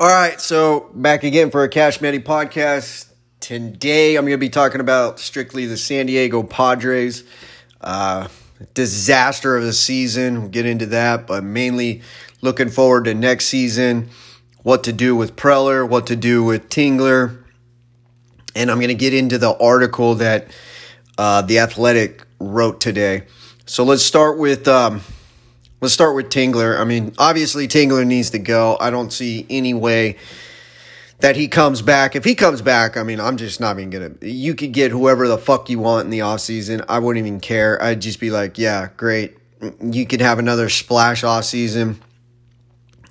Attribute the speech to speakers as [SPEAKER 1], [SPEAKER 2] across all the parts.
[SPEAKER 1] All right, so back again for a Cash Matty podcast. Today I'm going to be talking about strictly the San Diego Padres. Uh, disaster of the season. We'll get into that, but mainly looking forward to next season. What to do with Preller, what to do with Tingler. And I'm going to get into the article that uh, The Athletic wrote today. So let's start with. Um, Let's start with Tingler. I mean, obviously Tingler needs to go. I don't see any way that he comes back. If he comes back, I mean, I'm just not even gonna. You could get whoever the fuck you want in the offseason. I wouldn't even care. I'd just be like, yeah, great. You could have another splash off season,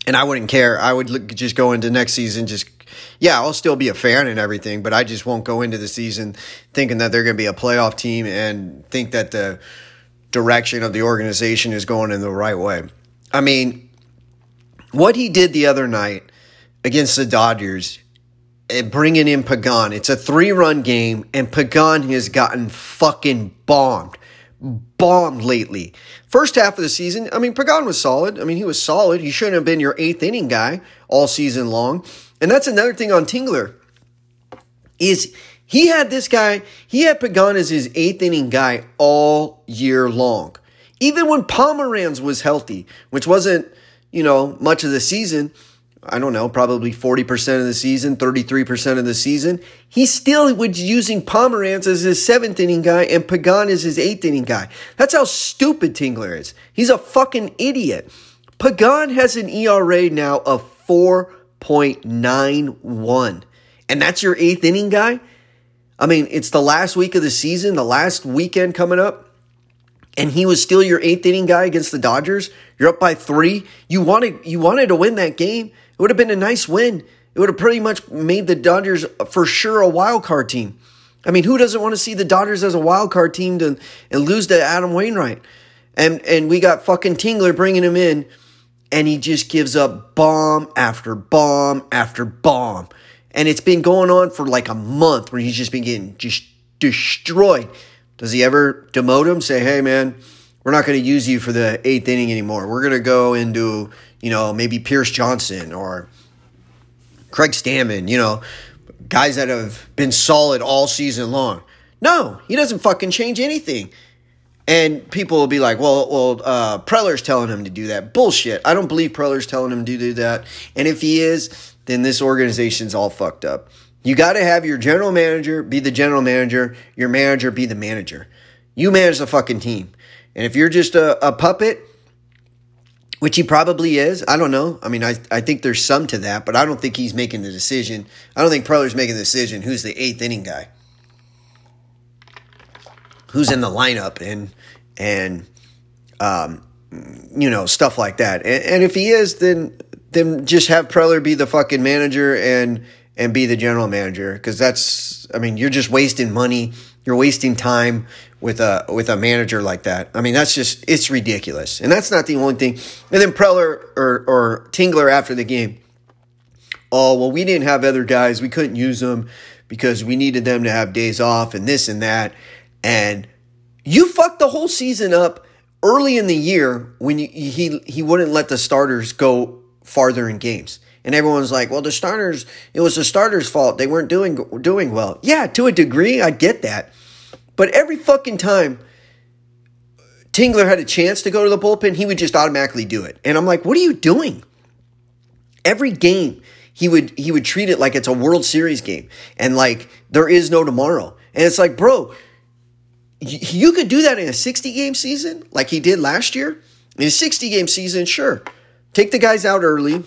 [SPEAKER 1] and I wouldn't care. I would look, just go into next season just. Yeah, I'll still be a fan and everything, but I just won't go into the season thinking that they're going to be a playoff team and think that the direction of the organization is going in the right way. I mean, what he did the other night against the Dodgers, and bringing in Pagan, it's a three run game, and Pagan has gotten fucking bombed. Bombed lately. First half of the season, I mean, Pagan was solid. I mean, he was solid. He shouldn't have been your eighth inning guy all season long. And that's another thing on Tingler is he had this guy, he had Pagan as his eighth inning guy all year long. Even when Pomeranz was healthy, which wasn't, you know, much of the season, I don't know, probably 40% of the season, 33% of the season, he still was using Pomeranz as his seventh inning guy and Pagan as his eighth inning guy. That's how stupid Tingler is. He's a fucking idiot. Pagan has an ERA now of 4.91. And that's your eighth inning guy? I mean, it's the last week of the season, the last weekend coming up, and he was still your eighth inning guy against the Dodgers. You're up by three. You wanted you wanted to win that game. It would have been a nice win. It would have pretty much made the Dodgers for sure a wild card team. I mean, who doesn't want to see the Dodgers as a wild card team to, and lose to Adam Wainwright? And and we got fucking Tingler bringing him in, and he just gives up bomb after bomb after bomb. And it's been going on for like a month where he's just been getting just destroyed. Does he ever demote him? Say, hey, man, we're not going to use you for the eighth inning anymore. We're going to go into, you know, maybe Pierce Johnson or Craig Stammen, you know, guys that have been solid all season long. No, he doesn't fucking change anything. And people will be like, well, well, uh, Preller's telling him to do that. Bullshit. I don't believe Preller's telling him to do that. And if he is, then this organization's all fucked up. You got to have your general manager be the general manager, your manager be the manager. You manage the fucking team. And if you're just a, a puppet, which he probably is, I don't know. I mean, I, I think there's some to that, but I don't think he's making the decision. I don't think Preller's making the decision who's the eighth inning guy, who's in the lineup, and and um, you know stuff like that. And, and if he is, then then just have Preller be the fucking manager and and be the general manager. Because that's I mean you're just wasting money, you're wasting time with a with a manager like that. I mean that's just it's ridiculous, and that's not the only thing. And then Preller or or Tingler after the game, oh well we didn't have other guys, we couldn't use them because we needed them to have days off and this and that, and you fucked the whole season up early in the year when you, he he wouldn't let the starters go farther in games. And everyone's like, well, the starters, it was the starters' fault. They weren't doing doing well. Yeah, to a degree, I get that. But every fucking time Tingler had a chance to go to the bullpen, he would just automatically do it. And I'm like, what are you doing? Every game, he would he would treat it like it's a World Series game and like there is no tomorrow. And it's like, bro, you could do that in a 60 game season like he did last year. In a 60 game season, sure. Take the guys out early.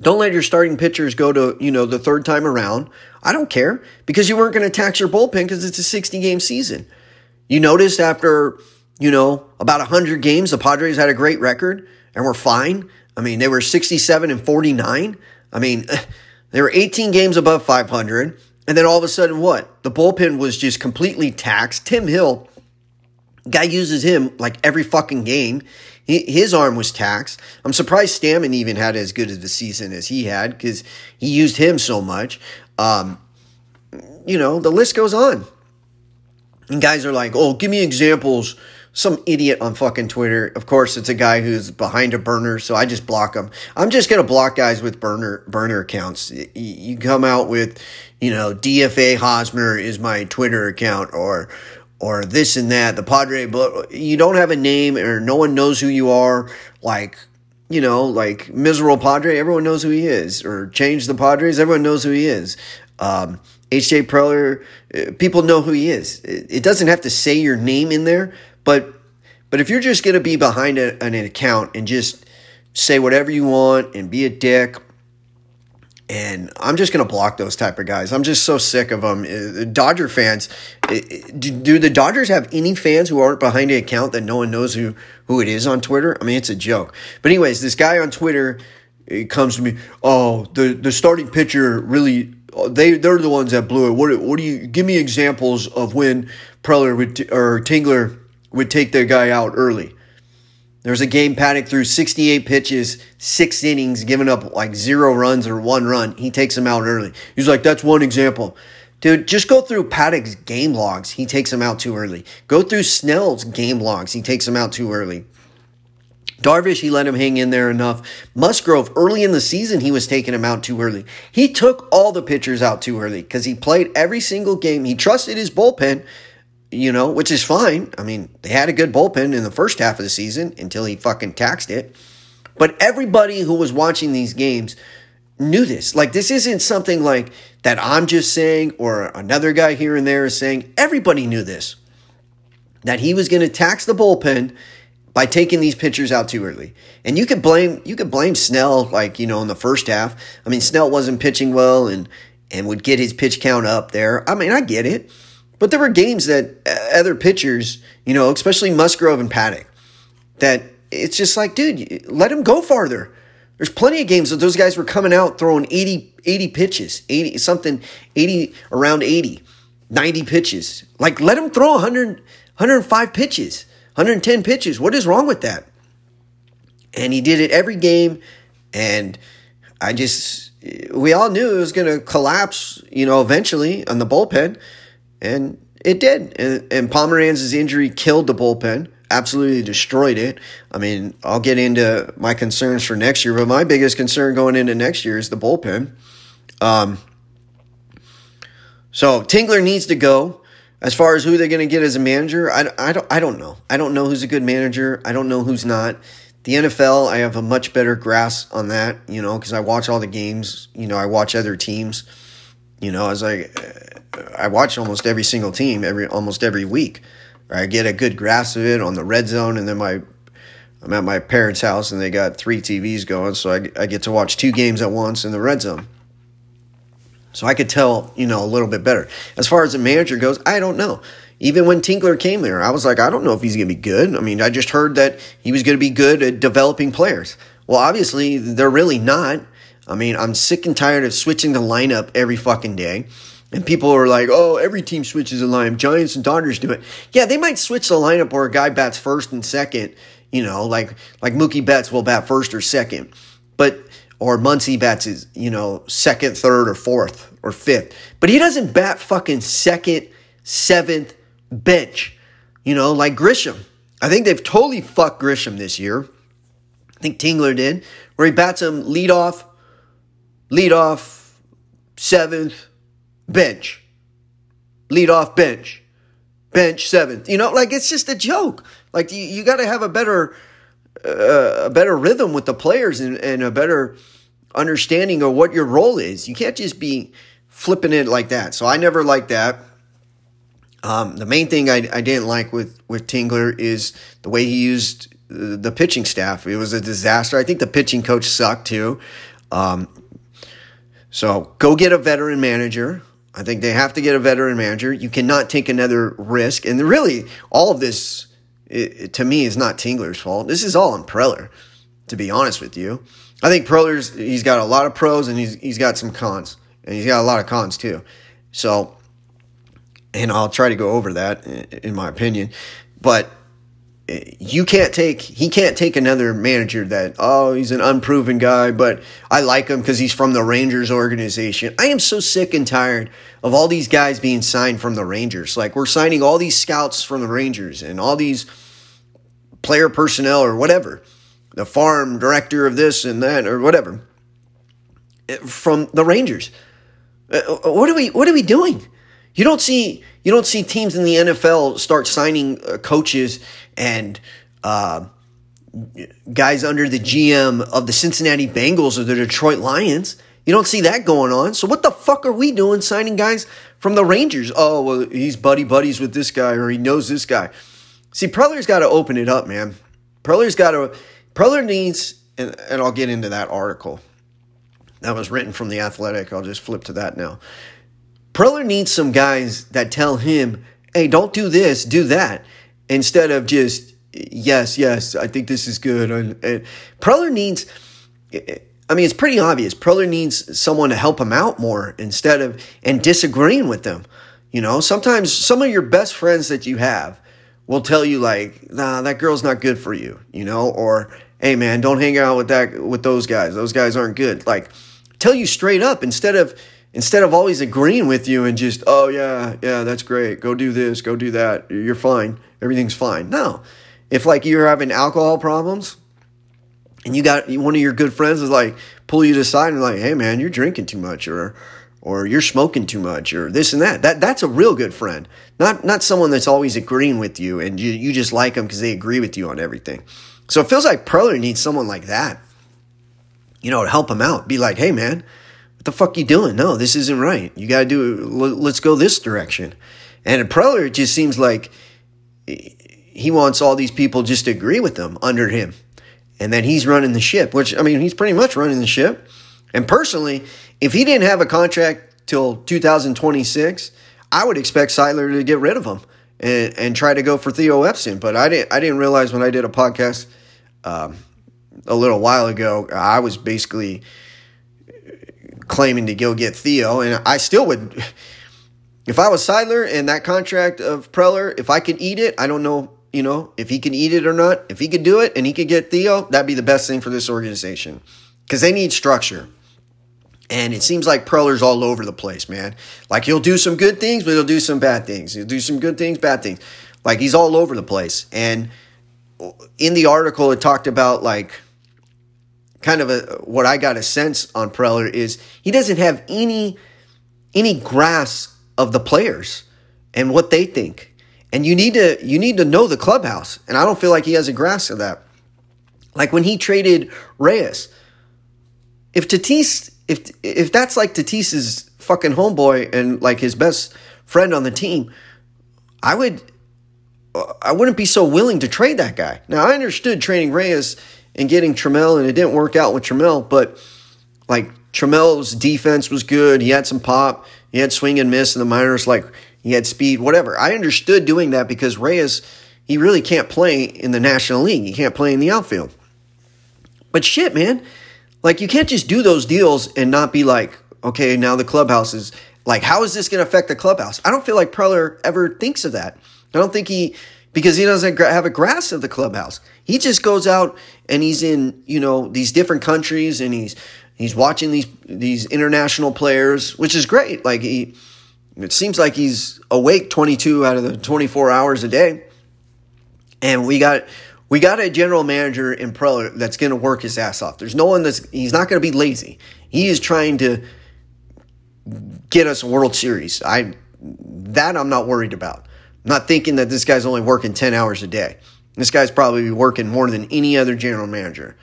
[SPEAKER 1] Don't let your starting pitchers go to, you know, the third time around. I don't care because you weren't going to tax your bullpen because it's a 60 game season. You noticed after, you know, about 100 games, the Padres had a great record and were fine. I mean, they were 67 and 49. I mean, they were 18 games above 500. And then all of a sudden, what? The bullpen was just completely taxed. Tim Hill, guy uses him like every fucking game his arm was taxed. I'm surprised Stammen even had as good of a season as he had because he used him so much. Um, you know, the list goes on. And guys are like, oh, give me examples some idiot on fucking Twitter. Of course, it's a guy who's behind a burner, so I just block him. I'm just gonna block guys with burner burner accounts. You come out with, you know, DFA Hosmer is my Twitter account, or or this and that. The Padre, but you don't have a name, or no one knows who you are. Like you know, like miserable Padre, everyone knows who he is, or change the Padres, everyone knows who he is. Um, HJ Preller, uh, people know who he is. It doesn't have to say your name in there, but but if you're just going to be behind a, an account and just say whatever you want and be a dick, and I'm just going to block those type of guys. I'm just so sick of them. Uh, Dodger fans, uh, do the Dodgers have any fans who aren't behind an account that no one knows who, who it is on Twitter? I mean, it's a joke. But anyways, this guy on Twitter it comes to me, oh, the, the starting pitcher really they they're the ones that blew it. What what do you give me examples of when Preller would or Tingler would take their guy out early? There's a game Paddack threw 68 pitches, six innings, giving up like zero runs or one run. He takes him out early. He's like, that's one example. Dude, just go through Paddack's game logs. He takes him out too early. Go through Snell's game logs. He takes him out too early. Darvish, he let him hang in there enough. Musgrove, early in the season, he was taking him out too early. He took all the pitchers out too early because he played every single game. He trusted his bullpen, you know, which is fine. I mean, they had a good bullpen in the first half of the season until he fucking taxed it. But everybody who was watching these games knew this. Like, this isn't something like that I'm just saying or another guy here and there is saying. Everybody knew this. That he was going to tax the bullpen by taking these pitchers out too early. And you could blame you could blame Snell like, you know, in the first half. I mean, Snell wasn't pitching well and and would get his pitch count up there. I mean, I get it. But there were games that uh, other pitchers, you know, especially Musgrove and Paddack, that it's just like, dude, let him go farther. There's plenty of games that those guys were coming out throwing 80, 80 pitches, 80 something, 80 around 80, 90 pitches. Like let him throw 100, 105 pitches. 110 pitches. What is wrong with that? And he did it every game. And I just, we all knew it was going to collapse, you know, eventually on the bullpen. And it did. And, and Pomeranz's injury killed the bullpen, absolutely destroyed it. I mean, I'll get into my concerns for next year, but my biggest concern going into next year is the bullpen. Um, so Tingler needs to go. As far as who they're going to get as a manager, I, I, don't, I don't know. I don't know who's a good manager. I don't know who's not. The NFL, I have a much better grasp on that, you know, because I watch all the games. You know, I watch other teams. You know, as I, I watch almost every single team every almost every week. I get a good grasp of it on the red zone, and then my I'm at my parents' house and they got three TVs going, so I, I get to watch two games at once in the red zone. So I could tell, you know, a little bit better. As far as the manager goes, I don't know. Even when Tingler came there, I was like, I don't know if he's going to be good. I mean, I just heard that he was going to be good at developing players. Well, obviously, they're really not. I mean, I'm sick and tired of switching the lineup every fucking day. And people are like, oh, every team switches the lineup. Giants and Dodgers do it. Yeah, they might switch the lineup where a guy bats first and second, you know, like like Mookie Betts will bat first or second. But or Muncy bats is you know, second, third, or fourth or fifth. But he doesn't bat fucking second, seventh, bench, you know, like Grisham. I think they've totally fucked Grisham this year. I think Tingler did, where he bats him lead off, lead off, seventh, bench, lead off, bench, bench, seventh. You know, like it's just a joke. Like you, you got to have a better a better rhythm with the players and, and a better understanding of what your role is. You can't just be flipping it like that. So I never liked that. Um, the main thing I, I didn't like with, with Tingler is the way he used the pitching staff. It was a disaster. I think the pitching coach sucked too. Um, so go get a veteran manager. I think they have to get a veteran manager. You cannot take another risk. And really, all of this it, to me is not Tingler's fault. This is all on Preller, to be honest with you. I think Preller's he's got a lot of pros and he's he's got some cons, and he's got a lot of cons too. So, and I'll try to go over that in my opinion, but you can't take he can't take another manager that oh he's an unproven guy but I like him because he's from the Rangers organization. I am so sick and tired of all these guys being signed from the Rangers. Like we're signing all these scouts from the Rangers and all these player personnel or whatever, the farm director of this and that or whatever from the Rangers. Uh, what are we what are we doing? You don't see you don't see teams in the NFL start signing uh, coaches and uh, guys under the GM of the Cincinnati Bengals or the Detroit Lions. You don't see that going on. So what the fuck are we doing signing guys from the Rangers? Oh, well, he's buddy buddies with this guy or he knows this guy. See, Preller's got to open it up, man. Preller's got to Preller needs and, and I'll get into that article. That was written from the Athletic. I'll just flip to that now. Preller needs some guys that tell him, "Hey, don't do this, do that," instead of just yes, yes, I think this is good. And, and Preller needs I mean, it's pretty obvious. Preller needs someone to help him out more instead of and disagreeing with them. You know, sometimes some of your best friends that you have will tell you like, "Nah, that girl's not good for you," you know, or "Hey, man, don't hang out with that with those guys. Those guys aren't good." Like, tell you straight up instead of instead of always agreeing with you and just, "Oh yeah, yeah, that's great. Go do this, go do that. You're fine. Everything's fine." No, if like you're having alcohol problems and you got one of your good friends is like pull you to the side and like, hey man, you're drinking too much or or you're smoking too much or this and that. That that's a real good friend. Not not someone that's always agreeing with you and you, you just like them because they agree with you on everything. So it feels like Preller needs someone like that. You know, to help him out. Be like, hey man, the fuck you doing? No, this isn't right. You gotta do let's go this direction. And Preller it just seems like he wants all these people just to agree with him under him and that he's running the ship, which I mean, he's pretty much running the ship. And personally, if he didn't have a contract till 2026, I would expect Seidler to get rid of him and, and try to go for Theo Epstein. But I didn't I didn't realize when I did a podcast um, a little while ago, I was basically claiming to go get Theo, and I still would. If I was Seidler and that contract of Preller, if I could eat it, I don't know you know, if he can eat it or not. If he could do it and he could get Theo, that'd be the best thing for this organization because they need structure. And it seems like Preller's all over the place, man. Like he'll do some good things, but he'll do some bad things. He'll do some good things, bad things. Like he's all over the place. And in the article, it talked about like kind of a what I got a sense on Preller is he doesn't have any any grasp of the players and what they think. And you need to you need to know the clubhouse. And I don't feel like he has a grasp of that. Like when he traded Reyes. If Tatis if if that's like Tatis's fucking homeboy and like his best friend on the team, I would I wouldn't be so willing to trade that guy. Now I understood trading Reyes and getting Trammell, and it didn't work out with Trammell, but like Trammell's defense was good. He had some pop. He had swing and miss in the minors. Like he had speed, whatever. I understood doing that because Reyes, he really can't play in the National League. He can't play in the outfield. But shit, man. Like, you can't just do those deals and not be like, okay, now the clubhouse is like, how is this going to affect the clubhouse? I don't feel like Preller ever thinks of that. I don't think he, because he doesn't have a grasp of the clubhouse. He just goes out and he's in, you know, these different countries and he's, he's watching these, these international players, which is great. Like, he, it seems like he's awake 22 out of the 24 hours a day. And we got we got a general manager in Preller that's going to work his ass off. There's no one that's he's not going to be lazy. He is trying to get us a World Series. I that I'm not worried about. Not thinking that this guy's only working 10 hours a day. This guy's probably working more than any other general manager.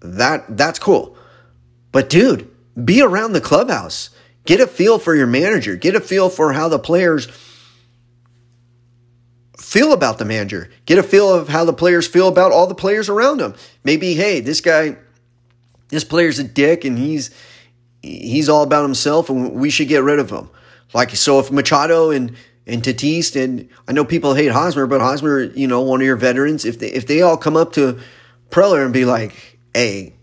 [SPEAKER 1] That that's cool. But dude, be around the clubhouse. Get a feel for your manager. Get a feel for how the players feel about the manager. Get a feel of how the players feel about all the players around them. Maybe, hey, this guy, this player's a dick and he's he's all about himself and we should get rid of him. Like so if Machado and and Tatis and I know people hate Hosmer, but Hosmer, you know, one of your veterans, if they if they all come up to Preller and be like, hey,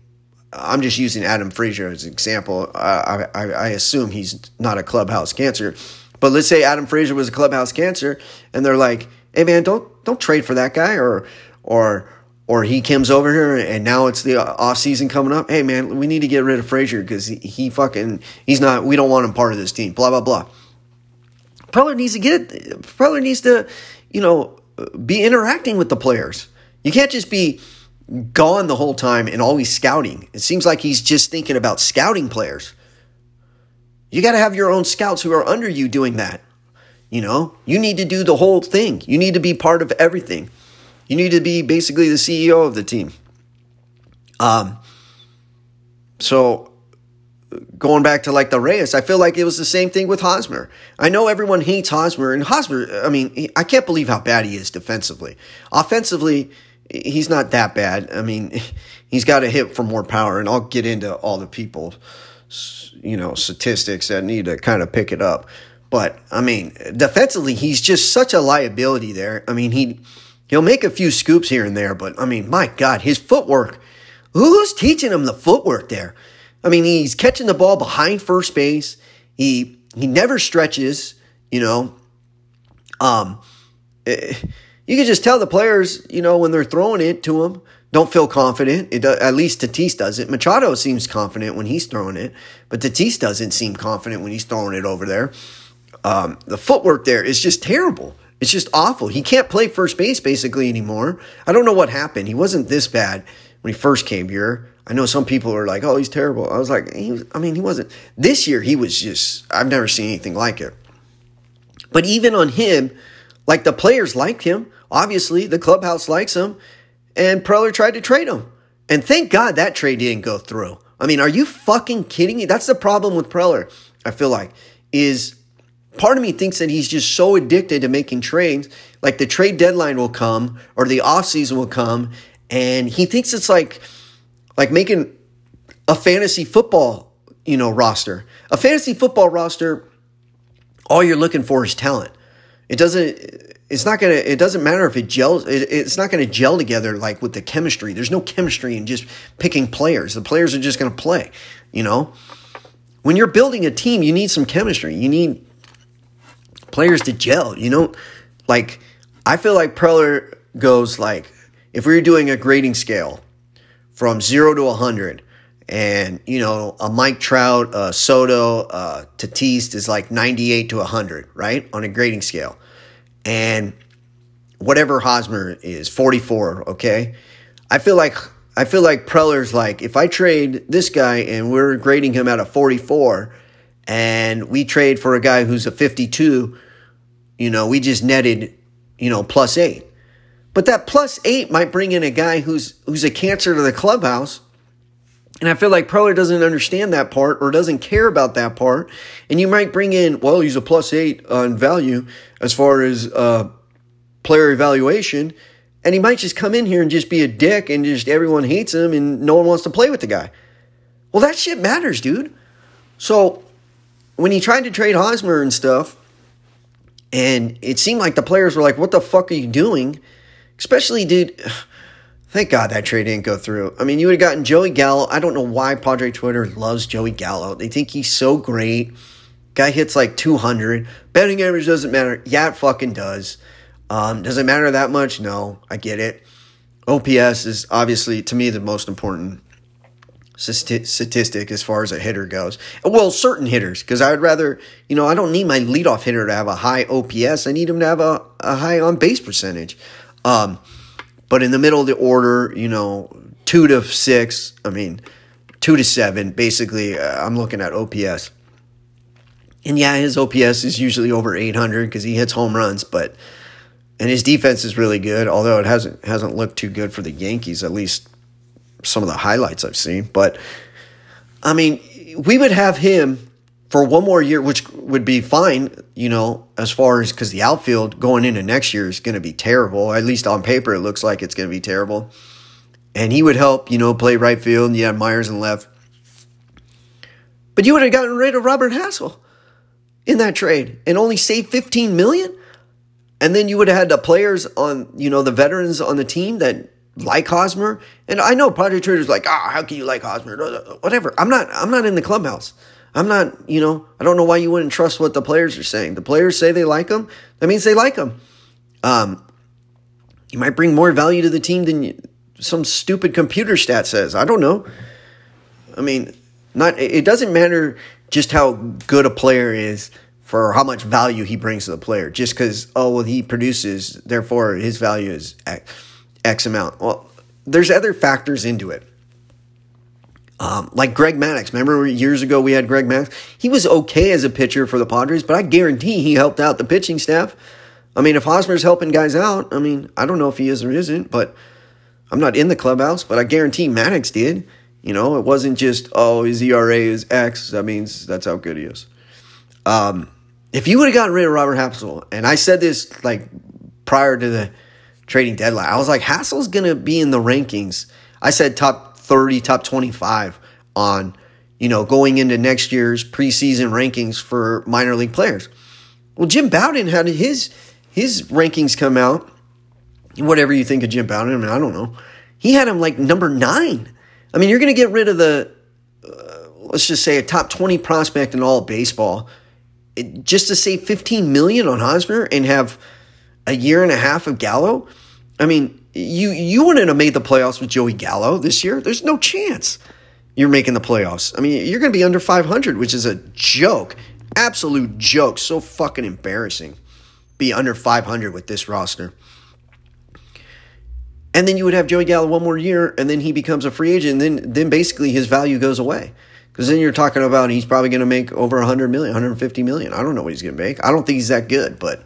[SPEAKER 1] I'm just using Adam Frazier as an example. I, I, I assume he's not a clubhouse cancer, but let's say Adam Frazier was a clubhouse cancer, and they're like, "Hey man, don't don't trade for that guy," or or or he comes over here and now it's the off season coming up. Hey man, we need to get rid of Frazier because he, he fucking he's not. We don't want him part of this team. Blah blah blah. Preller needs to get. Preller needs to, you know, be interacting with the players. You can't just be gone the whole time and always scouting. It seems like he's just thinking about scouting players. You got to have your own scouts who are under you doing that. You know, you need to do the whole thing. You need to be part of everything. You need to be basically the CEO of the team. Um, so going back to like the Reyes, I feel like it was the same thing with Hosmer. I know everyone hates Hosmer, and Hosmer, I mean, I can't believe how bad he is defensively. Offensively, he's not that bad. I mean, he's got a hit for more power, and I'll get into all the people, you know, statistics that need to kind of pick it up. But I mean, defensively, he's just such a liability there. I mean, he he'll make a few scoops here and there, but I mean, my God, his footwork. Who's teaching him the footwork there? I mean, he's catching the ball behind first base. He he never stretches. You know, um, eh, you can just tell the players, you know, when they're throwing it to him, don't feel confident. It at least Tatis does it. Machado seems confident when he's throwing it, but Tatis doesn't seem confident when he's throwing it over there. Um, the footwork there is just terrible. It's just awful. He can't play first base basically anymore. I don't know what happened. He wasn't this bad when he first came here. I know some people are like, "Oh, he's terrible." I was like, he was, I mean, he wasn't. This year, he was just. I've never seen anything like it. But even on him, like the players liked him. Obviously, the clubhouse likes him, and Preller tried to trade him. And thank God that trade didn't go through. I mean, are you fucking kidding me? That's the problem with Preller. I feel like is part of me thinks that he's just so addicted to making trades. Like the trade deadline will come or the offseason will come, and he thinks it's like like making a fantasy football, you know, roster. A fantasy football roster, all you're looking for is talent. It doesn't it's not gonna it doesn't matter if it gels it, it's not gonna gel together like with the chemistry. There's no chemistry in just picking players. The players are just gonna play you know? When you're building a team you need some chemistry. You need players to gel you know? Like i feel like preller goes like if we were doing a grading scale from zero to 100. And, you know, a Mike Trout, a Soto, uh, Tatis is like 98 to 100, right? On a grading scale. And whatever Hosmer is, 44, okay? I feel like I feel like Preller's like, if I trade this guy and we're grading him at a 44 and we trade for a guy who's a 52, you know, we just netted, you know, plus eight. But that plus eight might bring in a guy who's who's a cancer to the clubhouse. And I feel like Preller doesn't understand that part or doesn't care about that part. And you might bring in, well, he's a plus eight on value as far as uh, player evaluation. And he might just come in here and just be a dick and just everyone hates him and no one wants to play with the guy. Well, that shit matters, dude. So when he tried to trade Hosmer and stuff, and it seemed like the players were like, what the fuck are you doing? Especially, dude. Thank God that trade didn't go through. I mean, you would have gotten Joey Gallo. I don't know why Padre Twitter loves Joey Gallo. They think he's so great. Guy hits like 200. Betting average doesn't matter. Yeah, it fucking does. Um, does it matter that much? No, I get it. OPS is obviously, to me, the most important statistic as far as a hitter goes. Well, certain hitters, because I would rather, you know, I don't need my leadoff hitter to have a high OPS. I need him to have a, a high on base percentage. Um, but in the middle of the order, you know, two to six, I mean, two to seven, basically, uh, I'm looking at OPS. And yeah, his OPS is usually over 800 because he hits home runs, but and his defense is really good, although it hasn't hasn't looked too good for the Yankees, at least some of the highlights I've seen. But I mean, we would have him for one more year, which would be fine, you know, as far as because the outfield going into next year is going to be terrible. At least on paper, it looks like it's going to be terrible. And he would help, you know, play right field. And you had Myers and left. But you would have gotten rid of Robert Hassell in that trade and only saved 15 million. And then you would have had the players on, you know, the veterans on the team that like Hosmer. And I know Padre Trader's like, ah, oh, how can you like Hosmer? Whatever. I'm not. I'm not in the clubhouse. I'm not, you know, I don't know why you wouldn't trust what the players are saying. The players say they like him. That means they like him. Um, you might bring more value to the team than you, some stupid computer stat says. I don't know. I mean, not. It doesn't matter just how good a player is for how much value he brings to the player. Just because oh well he produces, therefore his value is. X amount. Well, there's other factors into it. Um, like Greg Maddux, Remember years ago we had Greg Maddux? He was okay as a pitcher for the Padres, but I guarantee he helped out the pitching staff. I mean, if Hosmer's helping guys out, I mean, I don't know if he is or isn't, but I'm not in the clubhouse, but I guarantee Maddux did. You know, it wasn't just, oh, his ERA is X. That means that's how good he is. Um, if you would have gotten rid of Robert Hassell, and I said this like prior to the trading deadline, I was like, Hassell's going to be in the rankings. I said top 30, top 25 on, you know, going into next year's preseason rankings for minor league players. Well, Jim Bowden had his his rankings come out. Whatever you think of Jim Bowden, I mean, I don't know. He had him like number nine. I mean, you're going to get rid of the, uh, let's just say, a top 20 prospect in all baseball it, just to save 15 million on Hosmer and have a year and a half of Gallo. I mean, you you wouldn't have made the playoffs with Joey Gallo this year. There's no chance you're making the playoffs. I mean, you're going to be under 500, which is a joke, absolute joke. So fucking embarrassing. Be under 500 with this roster. And then you would have Joey Gallo one more year, and then he becomes a free agent. And then then basically his value goes away. Because then you're talking about he's probably going to make over 100 million, 150 million. I don't know what he's going to make. I don't think he's that good, but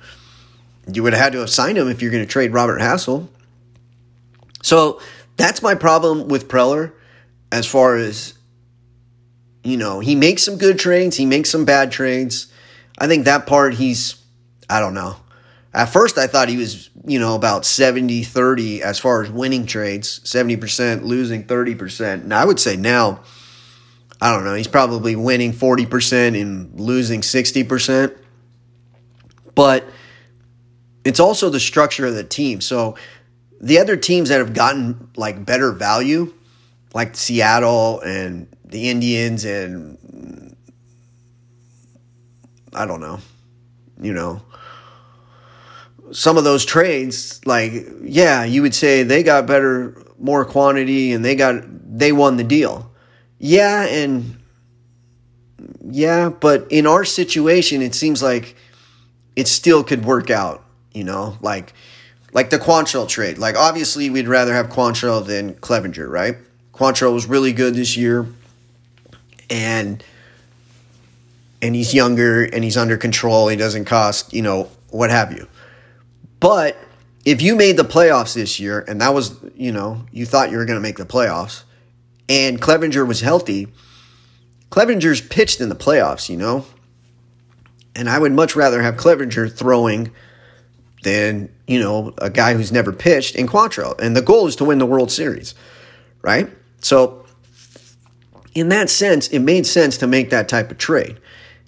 [SPEAKER 1] you would have had to have signed him if you're going to trade Robert Hassell. So that's my problem with Preller as far as, you know, he makes some good trades, he makes some bad trades. I think that part he's, I don't know. At first, I thought he was, you know, about 70 30 as far as winning trades, 70%, losing 30%. And I would say now, I don't know, he's probably winning 40% and losing 60%. But it's also the structure of the team. So the other teams that have gotten like better value, like Seattle and the Indians and I don't know, you know, some of those trades, like, yeah, you would say they got better, more quantity and they got, they won the deal. Yeah, and yeah, but in our situation, it seems like it still could work out. You know, like like the Quantrill trade. Like obviously, we'd rather have Quantrill than Clevinger, right? Quantrill was really good this year, and and he's younger and he's under control. He doesn't cost you know what have you. But if you made the playoffs this year, and that was you know you thought you were going to make the playoffs and Clevinger was healthy, Clevinger's pitched in the playoffs, you know? And I would much rather have Clevinger throwing than, you know, a guy who's never pitched in Quantrill. And the goal is to win the World Series, right? So, in that sense, it made sense to make that type of trade.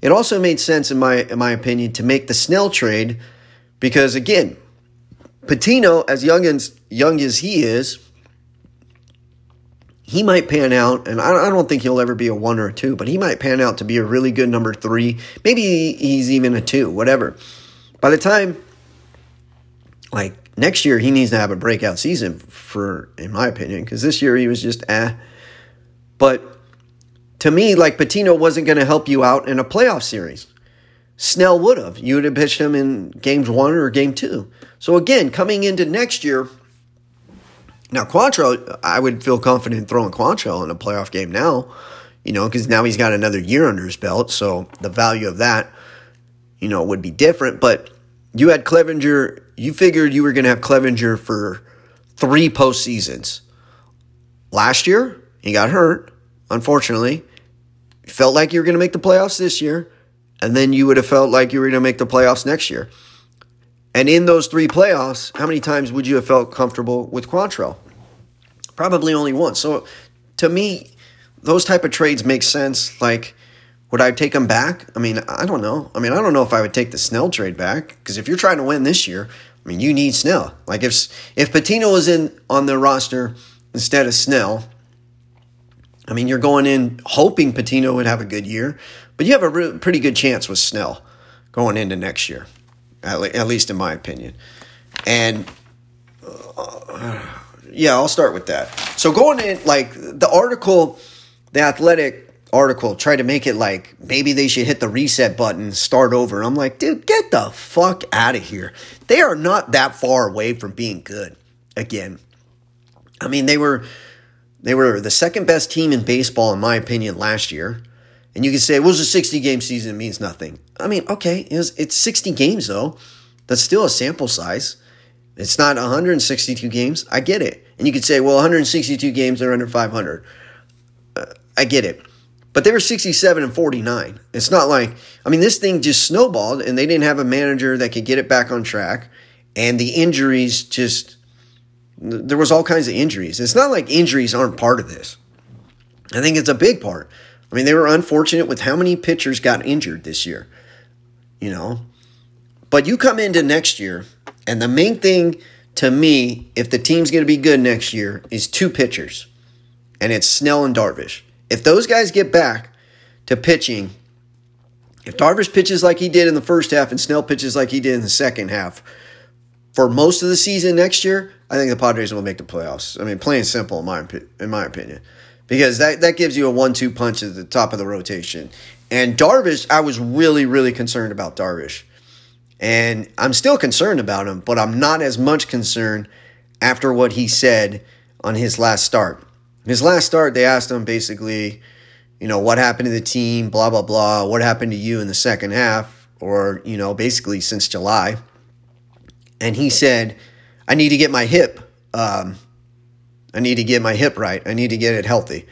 [SPEAKER 1] It also made sense, in my in my opinion, to make the Snell trade because again, Patino, as young as young as he is, he might pan out, and I don't think he'll ever be a one or a two, but he might pan out to be a really good number three. Maybe he's even a two, whatever. By the time, like next year, he needs to have a breakout season for, in my opinion, because this year he was just eh. But to me, like Patino wasn't going to help you out in a playoff series. Snell would have. You would have pitched him in games one or game two. So again, coming into next year now, Quantrill, I would feel confident throwing Quantrill in a playoff game now, you know, because now he's got another year under his belt. So the value of that, you know, would be different. But you had Clevinger, you figured you were going to have Clevinger for three postseasons. Last year, he got hurt, unfortunately. Felt like you were going to make the playoffs this year, and then you would have felt like you were going to make the playoffs next year. And in those three playoffs, how many times would you have felt comfortable with Quantrill? Probably only once. So to me, those type of trades make sense. Like, would I take them back? I mean, I don't know. I mean, I don't know if I would take the Snell trade back because if you're trying to win this year, I mean, you need Snell. Like if if Patino was in on the roster instead of Snell, I mean, you're going in hoping Patino would have a good year, but you have a re- pretty good chance with Snell going into next year at, le- at least in my opinion. And uh, yeah, I'll start with that. So going in, like the article, the athletic article tried to make it like maybe they should hit the reset button, start over. I'm like, dude, get the fuck out of here. They are not that far away from being good again. I mean, they were they were the second best team in baseball, in my opinion, last year. And you can say, well, it was a 60 game season, it means nothing. I mean, okay, it was, it's 60 games, though. That's still a sample size. It's not 162 games. I get it. And you could say, well, 162 games are under 500. Uh, I get it. But they were 67 and 49. It's not like, I mean, this thing just snowballed and they didn't have a manager that could get it back on track. And the injuries just, there was all kinds of injuries. It's not like injuries aren't part of this. I think it's a big part. I mean, they were unfortunate with how many pitchers got injured this year, you know. But you come into next year, and the main thing to me, if the team's going to be good next year, is two pitchers, and it's Snell and Darvish. If those guys get back to pitching, if Darvish pitches like he did in the first half and Snell pitches like he did in the second half, for most of the season next year, I think the Padres will make the playoffs. I mean, plain simple in my in my opinion, because that that gives you a one-two punch at the top of the rotation. And Darvish, I was really really concerned about Darvish, and I'm still concerned about him, but I'm not as much concerned after what he said on his last start. His last start, they asked him basically, you know, what happened to the team, blah blah blah, what happened to you in the second half, or you know, basically since July and he said, I need to get my hip. Um, I need to get my hip right. I need to get it healthy.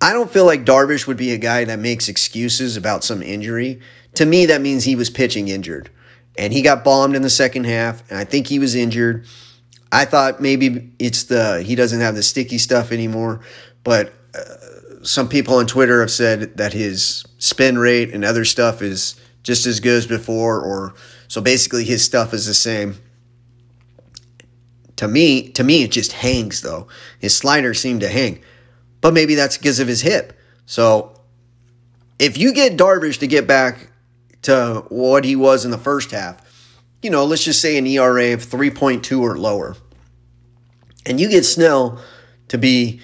[SPEAKER 1] I don't feel like Darvish would be a guy that makes excuses about some injury. To me, that means he was pitching injured. And he got bombed in the second half, and I think he was injured. I thought maybe it's the he doesn't have the sticky stuff anymore, but uh, some people on Twitter have said that his spin rate and other stuff is just as good as before, or so basically his stuff is the same. To me, to me, it just hangs though. His slider seemed to hang, but maybe that's because of his hip. So, if you get Darvish to get back to what he was in the first half, you know, let's just say an ERA of 3.2 or lower, and you get Snell to be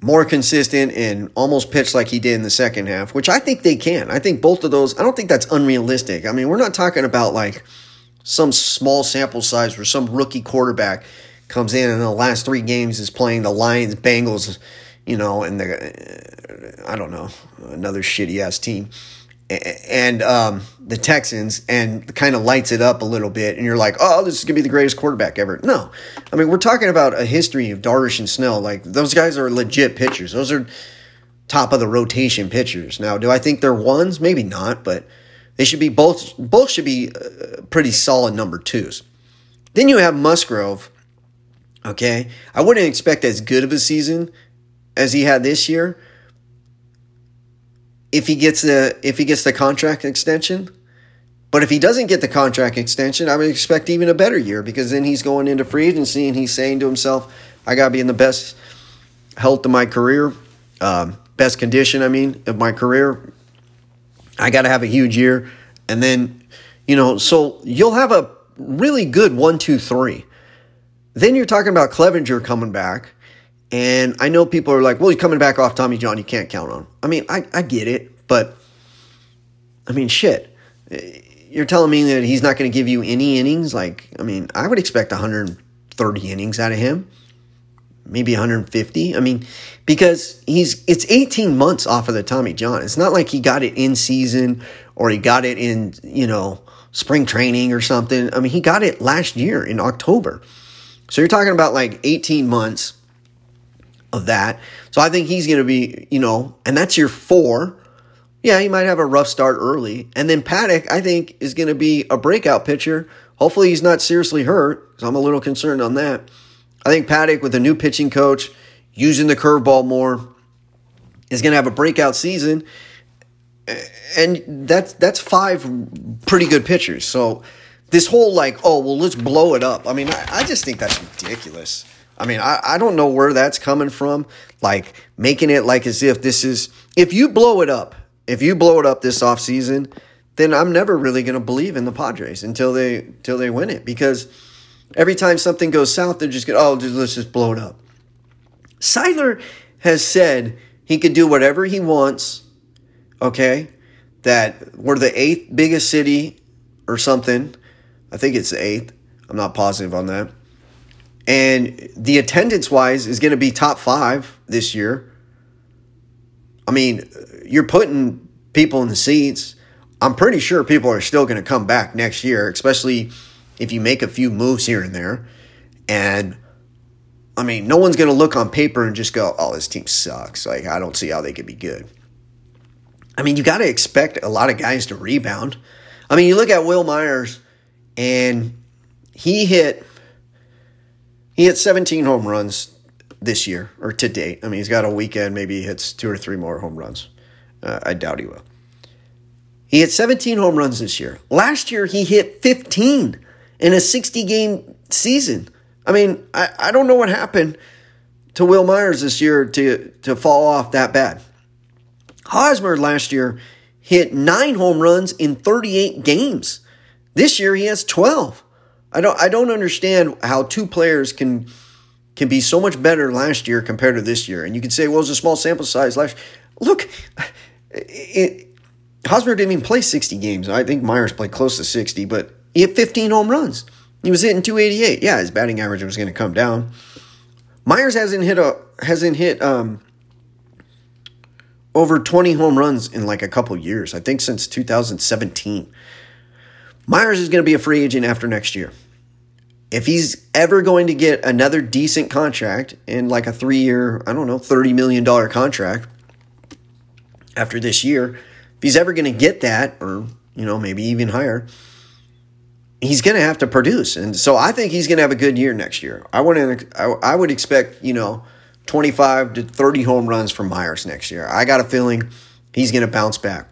[SPEAKER 1] more consistent and almost pitch like he did in the second half, which I think they can. I think both of those, I don't think that's unrealistic. I mean, we're not talking about like some small sample size where some rookie quarterback comes in and in the last three games is playing the Lions, Bengals, you know, and the I don't know another shitty ass team, and um, the Texans, and kind of lights it up a little bit, and you're like, oh, this is gonna be the greatest quarterback ever. No, I mean we're talking about a history of Darvish and Snell. Like those guys are legit pitchers. Those are top of the rotation pitchers. Now, do I think they're ones? Maybe not, but they should be both. Both should be uh, pretty solid number twos. Then you have Musgrove. Okay, I wouldn't expect as good of a season as he had this year. If he gets the if he gets the contract extension, but if he doesn't get the contract extension, I would expect even a better year because then he's going into free agency and he's saying to himself, "I got to be in the best health of my career, um, best condition. I mean, of my career. I got to have a huge year. And then, you know, so you'll have a really good one, two, three. Then you're talking about Clevinger coming back. And I know people are like, well, he's coming back off Tommy John. You can't count on. I mean, I, I get it. But, I mean, shit. You're telling me that he's not going to give you any innings? Like, I mean, I would expect 130 innings out of him maybe 150. I mean, because he's it's 18 months off of the Tommy John. It's not like he got it in season or he got it in, you know, spring training or something. I mean, he got it last year in October. So you're talking about like 18 months of that. So I think he's going to be, you know, and that's your four. Yeah, he might have a rough start early. And then Paddack, I think, is going to be a breakout pitcher. Hopefully he's not seriously hurt, because I'm a little concerned on that. I think Paddack, with a new pitching coach, using the curveball more, is going to have a breakout season. And that's that's five pretty good pitchers. So this whole like, oh well, let's blow it up. I mean, I, I just think that's ridiculous. I mean, I, I don't know where that's coming from. Like making it like as if this is if you blow it up, if you blow it up this offseason, then I'm never really going to believe in the Padres until they until they win it because Every time something goes south, they're just going, oh, let's just blow it up. Seidler has said he could do whatever he wants, okay? That we're the eighth biggest city or something. I think it's the eighth. I'm not positive on that. And the attendance wise is going to be top five this year. I mean, you're putting people in the seats. I'm pretty sure people are still going to come back next year, especially if you make a few moves here and there. And I mean, no one's going to look on paper and just go, oh, this team sucks. Like, I don't see how they could be good. I mean, you got to expect a lot of guys to rebound. I mean, you look at Wil Myers, and he hit he hit 17 home runs this year or to date. I mean, he's got a weekend. Maybe he hits two or three more home runs. Uh, I doubt he will. He hit 17 home runs this year. Last year, he hit 15 in a 60 game season. I mean, I, I don't know what happened to Wil Myers this year to, to fall off that bad. Hosmer last year hit nine home runs in 38 games. This year he has 12. I don't I don't understand how two players can can be so much better last year compared to this year. And you can say, well, it's a small sample size last. Look, it, Hosmer didn't even play 60 games. I think Myers played close to 60, but he hit 15 home runs. He was hitting 288. Yeah, his batting average was going to come down. Myers hasn't hit a hasn't hit um, over 20 home runs in like a couple years. I think since 2017. Myers is going to be a free agent after next year. If he's ever going to get another decent contract in like a three year, I don't know, $30 million contract after this year, if he's ever going to get that, or, you know, maybe even higher, he's going to have to produce. And so I think he's going to have a good year next year. I want to, I, I would expect, you know, 25 to 30 home runs from Myers next year. I got a feeling he's going to bounce back.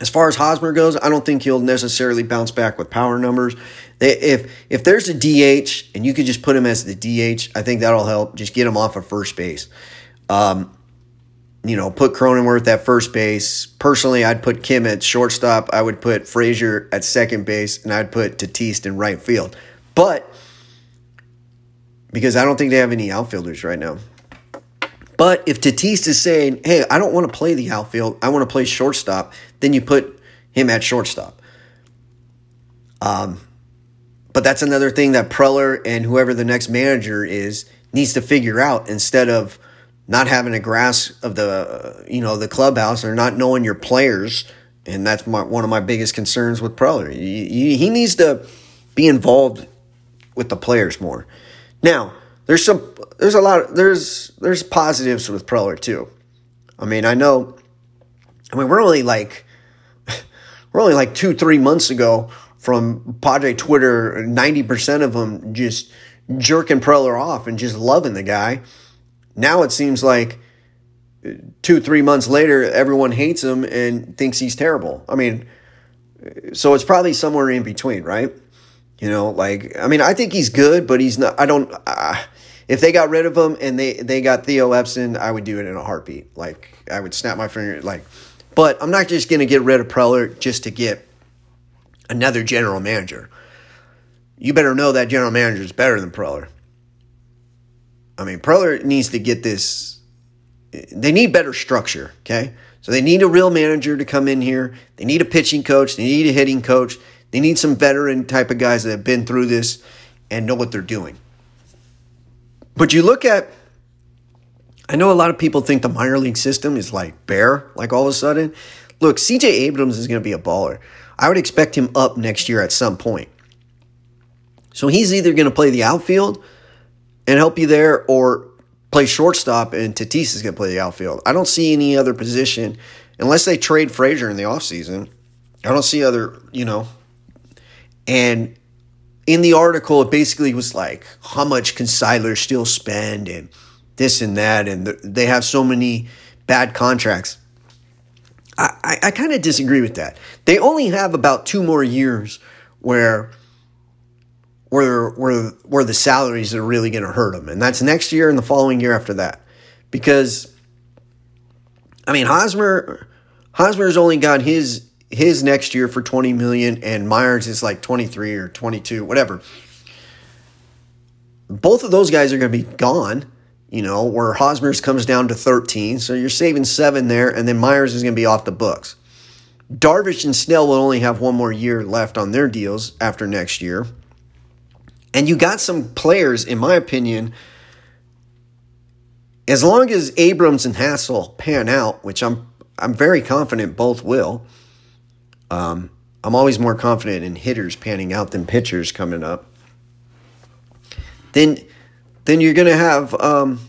[SPEAKER 1] As far as Hosmer goes, I don't think he'll necessarily bounce back with power numbers. If if there's a DH and you could just put him as the DH, I think that'll help. Just get him off of first base. Um, you know, put Cronenworth at first base. Personally, I'd put Kim at shortstop. I would put Frazier at second base, and I'd put Tatis in right field. But because I don't think they have any outfielders right now. But if Tatis is saying, hey, I don't want to play the outfield, I want to play shortstop, then you put him at shortstop. Um, but that's another thing that Preller and whoever the next manager is needs to figure out instead of not having a grasp of the you know the clubhouse or not knowing your players. And that's my, one of my biggest concerns with Preller. He, he needs to be involved with the players more. Now, there's some there's a lot of, there's there's positives with Preller too. I mean, I know I mean we're only like we're only like 2 3 months ago from Padre Twitter 90% of them just jerking Preller off and just loving the guy. Now it seems like 2 3 months later everyone hates him and thinks he's terrible. I mean, so it's probably somewhere in between, right? You know, like I mean, I think he's good, but he's not. I don't. Uh, if they got rid of him and they they got Theo Epstein, I would do it in a heartbeat. Like I would snap my finger. Like, but I'm not just gonna get rid of Preller just to get another general manager. You better know that general manager is better than Preller. I mean, Preller needs to get this. They need better structure. Okay, so they need a real manager to come in here. They need a pitching coach. They need a hitting coach. They need some veteran type of guys that have been through this and know what they're doing. But you look at, I know a lot of people think the minor league system is like bare, like all of a sudden. Look, CJ Abrams is going to be a baller. I would expect him up next year at some point. So he's either going to play the outfield and help you there or play shortstop and Tatis is going to play the outfield. I don't see any other position unless they trade Frazier in the offseason. I don't see other, you know. And in the article, it basically was like, how much can Seidler still spend and this and that, and they have so many bad contracts. I, I, I kind of disagree with that. They only have about two more years where where where where the salaries are really going to hurt them, and that's next year and the following year after that, because I mean Hosmer Hosmer's only got his his next year for 20 million and Myers is like 23 or 22, whatever. Both of those guys are going to be gone, you know, where Hosmer's comes down to 13. So you're saving seven there, and then Myers is going to be off the books. Darvish and Snell will only have one more year left on their deals after next year. And you got some players, in my opinion, as long as Abrams and Hassell pan out, which I'm I'm very confident both will. Um, I'm always more confident in hitters panning out than pitchers coming up. Then, then you're going to have um,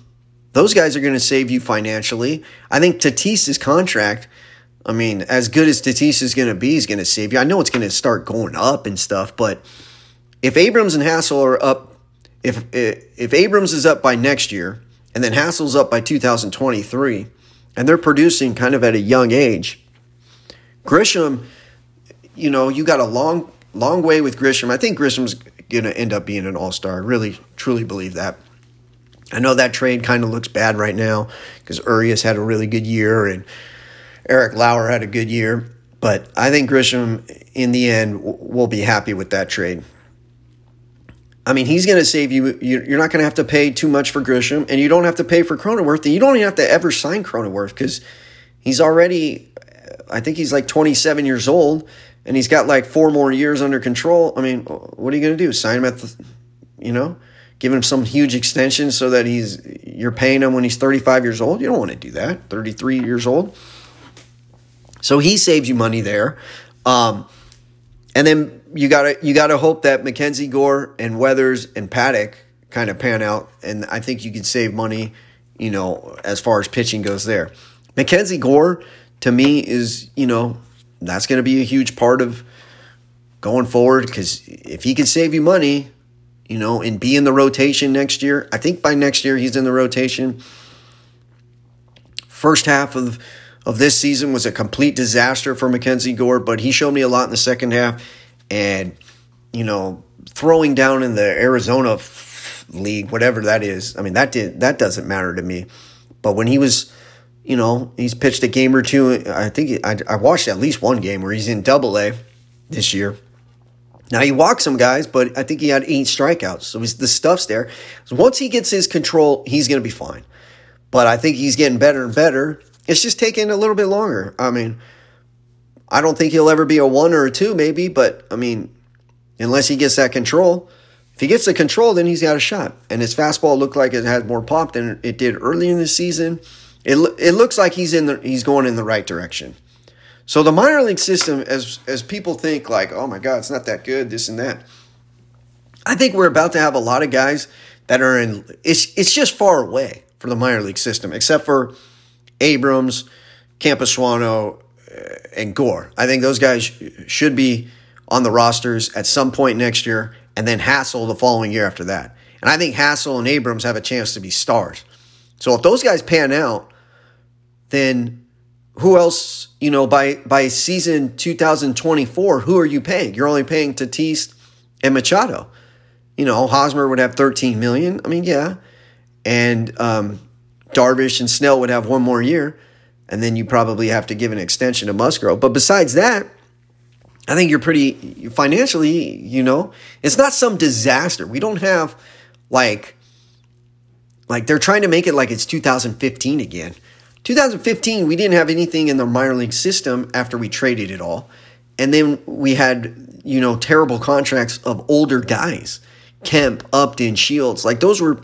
[SPEAKER 1] those guys are going to save you financially. I think Tatis's contract. I mean, as good as Tatis is going to be, is going to save you. I know it's going to start going up and stuff, but if Abrams and Hassell are up, if if Abrams is up by next year, and then Hassell's up by 2023, and they're producing kind of at a young age. Grisham, you know, you got a long, long way with Grisham. I think Grisham's going to end up being an all star. Really, truly believe that. I know that trade kind of looks bad right now because Urias had a really good year and Eric Lauer had a good year. But I think Grisham, in the end, will be happy with that trade. I mean, he's going to save you. You're not going to have to pay too much for Grisham, and you don't have to pay for Cronenworth, and you don't even have to ever sign Cronenworth because he's already, I think he's like 27 years old, and he's got like four more years under control. I mean, what are you going to do? Sign him at the, you know, give him some huge extension so that he's you're paying him when he's 35 years old. You don't want to do that. 33 years old. So he saves you money there. Um, and then you gotta you gotta hope that Mackenzie Gore and Weathers and Paddack kind of pan out, and I think you can save money, you know, as far as pitching goes there. Mackenzie Gore to me is you know that's going to be a huge part of going forward because if he can save you money, you know, and be in the rotation next year, I think by next year he's in the rotation. First half of of this season was a complete disaster for Mackenzie Gore, but he showed me a lot in the second half. And, you know, throwing down in the Arizona league, whatever that is, I mean, that did that doesn't matter to me. But when he was, you know, he's pitched a game or two. I think I, I watched at least one game where he's in double A this year. Now he walked some guys, but I think he had eight strikeouts. So the stuff's there. So once he gets his control, he's going to be fine. But I think he's getting better and better. It's just taking a little bit longer. I mean, I don't think he'll ever be a one or a two, maybe, but I mean, unless he gets that control. If he gets the control, then he's got a shot. And his fastball looked like it had more pop than it did early in the season. It, it looks like he's in the he's going in the right direction. So the minor league system, as as people think like, oh my God, it's not that good, this and that. I think we're about to have a lot of guys that are in. It's it's just far away for the minor league system, except for Abrams, Campusano, uh, and Gore. I think those guys should be on the rosters at some point next year, and then Hassell the following year after that. And I think Hassell and Abrams have a chance to be stars. So if those guys pan out, then who else, you know, by by season 2024, who are you paying? You're only paying Tatis and Machado. You know, Hosmer would have 13 million. I mean, yeah. And um, Darvish and Snell would have one more year, and then you probably have to give an extension to Musgrove. But besides that, I think you're pretty financially, you know, it's not some disaster. We don't have like like they're trying to make it like it's 2015 again. 2015, we didn't have anything in the minor league system after we traded it all. And then we had, you know, terrible contracts of older guys. Kemp, Upton, Shields. Like those were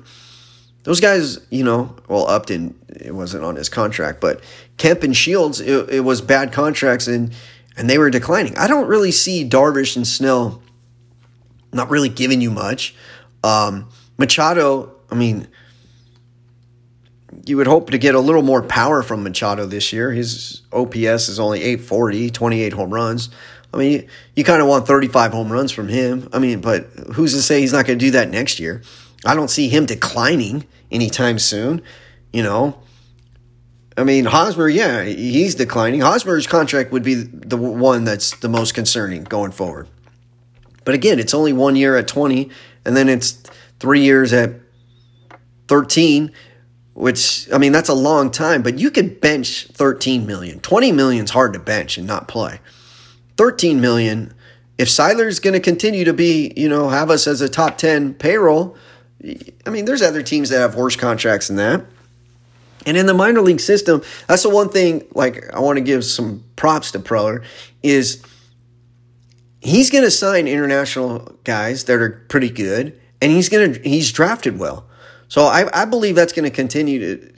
[SPEAKER 1] those guys, you know, well, Upton, it wasn't on his contract, but Kemp and Shields, it, it was bad contracts and and they were declining. I don't really see Darvish and Snell not really giving you much. Um, Machado, I mean, you would hope to get a little more power from Machado this year. His OPS is only 840, 28 home runs. I mean, you, you kind of want 35 home runs from him. I mean, but who's to say he's not going to do that next year? I don't see him declining anytime soon. You know, I mean, Hosmer, yeah, he's declining. Hosmer's contract would be the one that's the most concerning going forward. But again, it's only one year at 20, and then it's three years at 13, which, I mean, that's a long time, but you could bench 13 million. 20 million is hard to bench and not play. 13 million, if Seidler's going to continue to be, you know, have us as a top 10 payroll, I mean, there's other teams that have worse contracts than that. And in the minor league system, that's the one thing, like, I want to give some props to Preller, is he's going to sign international guys that are pretty good. and he's gonna he's drafted well. So I, I believe that's going to continue to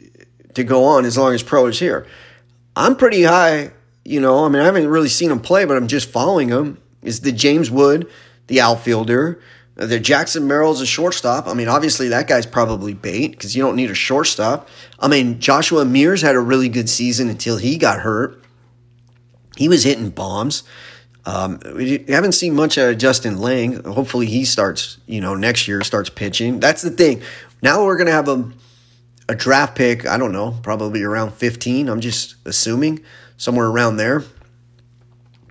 [SPEAKER 1] to go on as long as Pro is here. I'm pretty high, you know. I mean, I haven't really seen him play, but I'm just following him. Is the James Wood, the outfielder, the Jackson Merrill's a shortstop. I mean, obviously that guy's probably bait because you don't need a shortstop. I mean, Joshua Mears had a really good season until he got hurt. He was hitting bombs. Um, we haven't seen much out of Justin Lange. Hopefully, he starts, you know, next year starts pitching. That's the thing. Now we're gonna have a a draft pick. I don't know, probably around fifteen. I'm just assuming somewhere around there.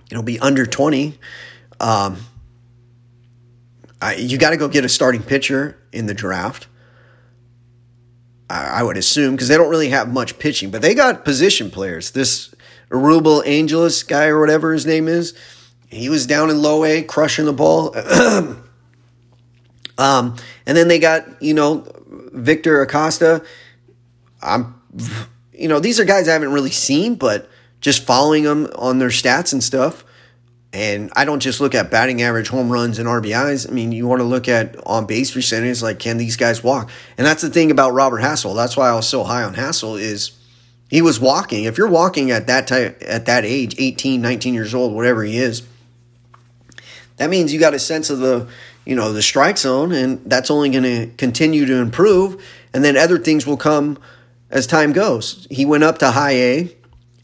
[SPEAKER 1] It'll be under twenty. Um, I, you got to go get a starting pitcher in the draft. I, I would assume because they don't really have much pitching, but they got position players. This Euribiel Angeles guy or whatever his name is he was down in low A, crushing the ball. um, and then they got, you know, Victor Acosta. I'm, you know, these are guys I haven't really seen, but just following them on their stats and stuff. And I don't just look at batting average, home runs, and RBIs. I mean, you want to look at on base percentage, like can these guys walk? And that's the thing about Robert Hassell. That's why I was so high on Hassell is he was walking. If you're walking at that type, at that age, 18, 19 years old, whatever he is, that means you got a sense of the you know the strike zone and that's only going to continue to improve and then other things will come as time goes. He went up to high a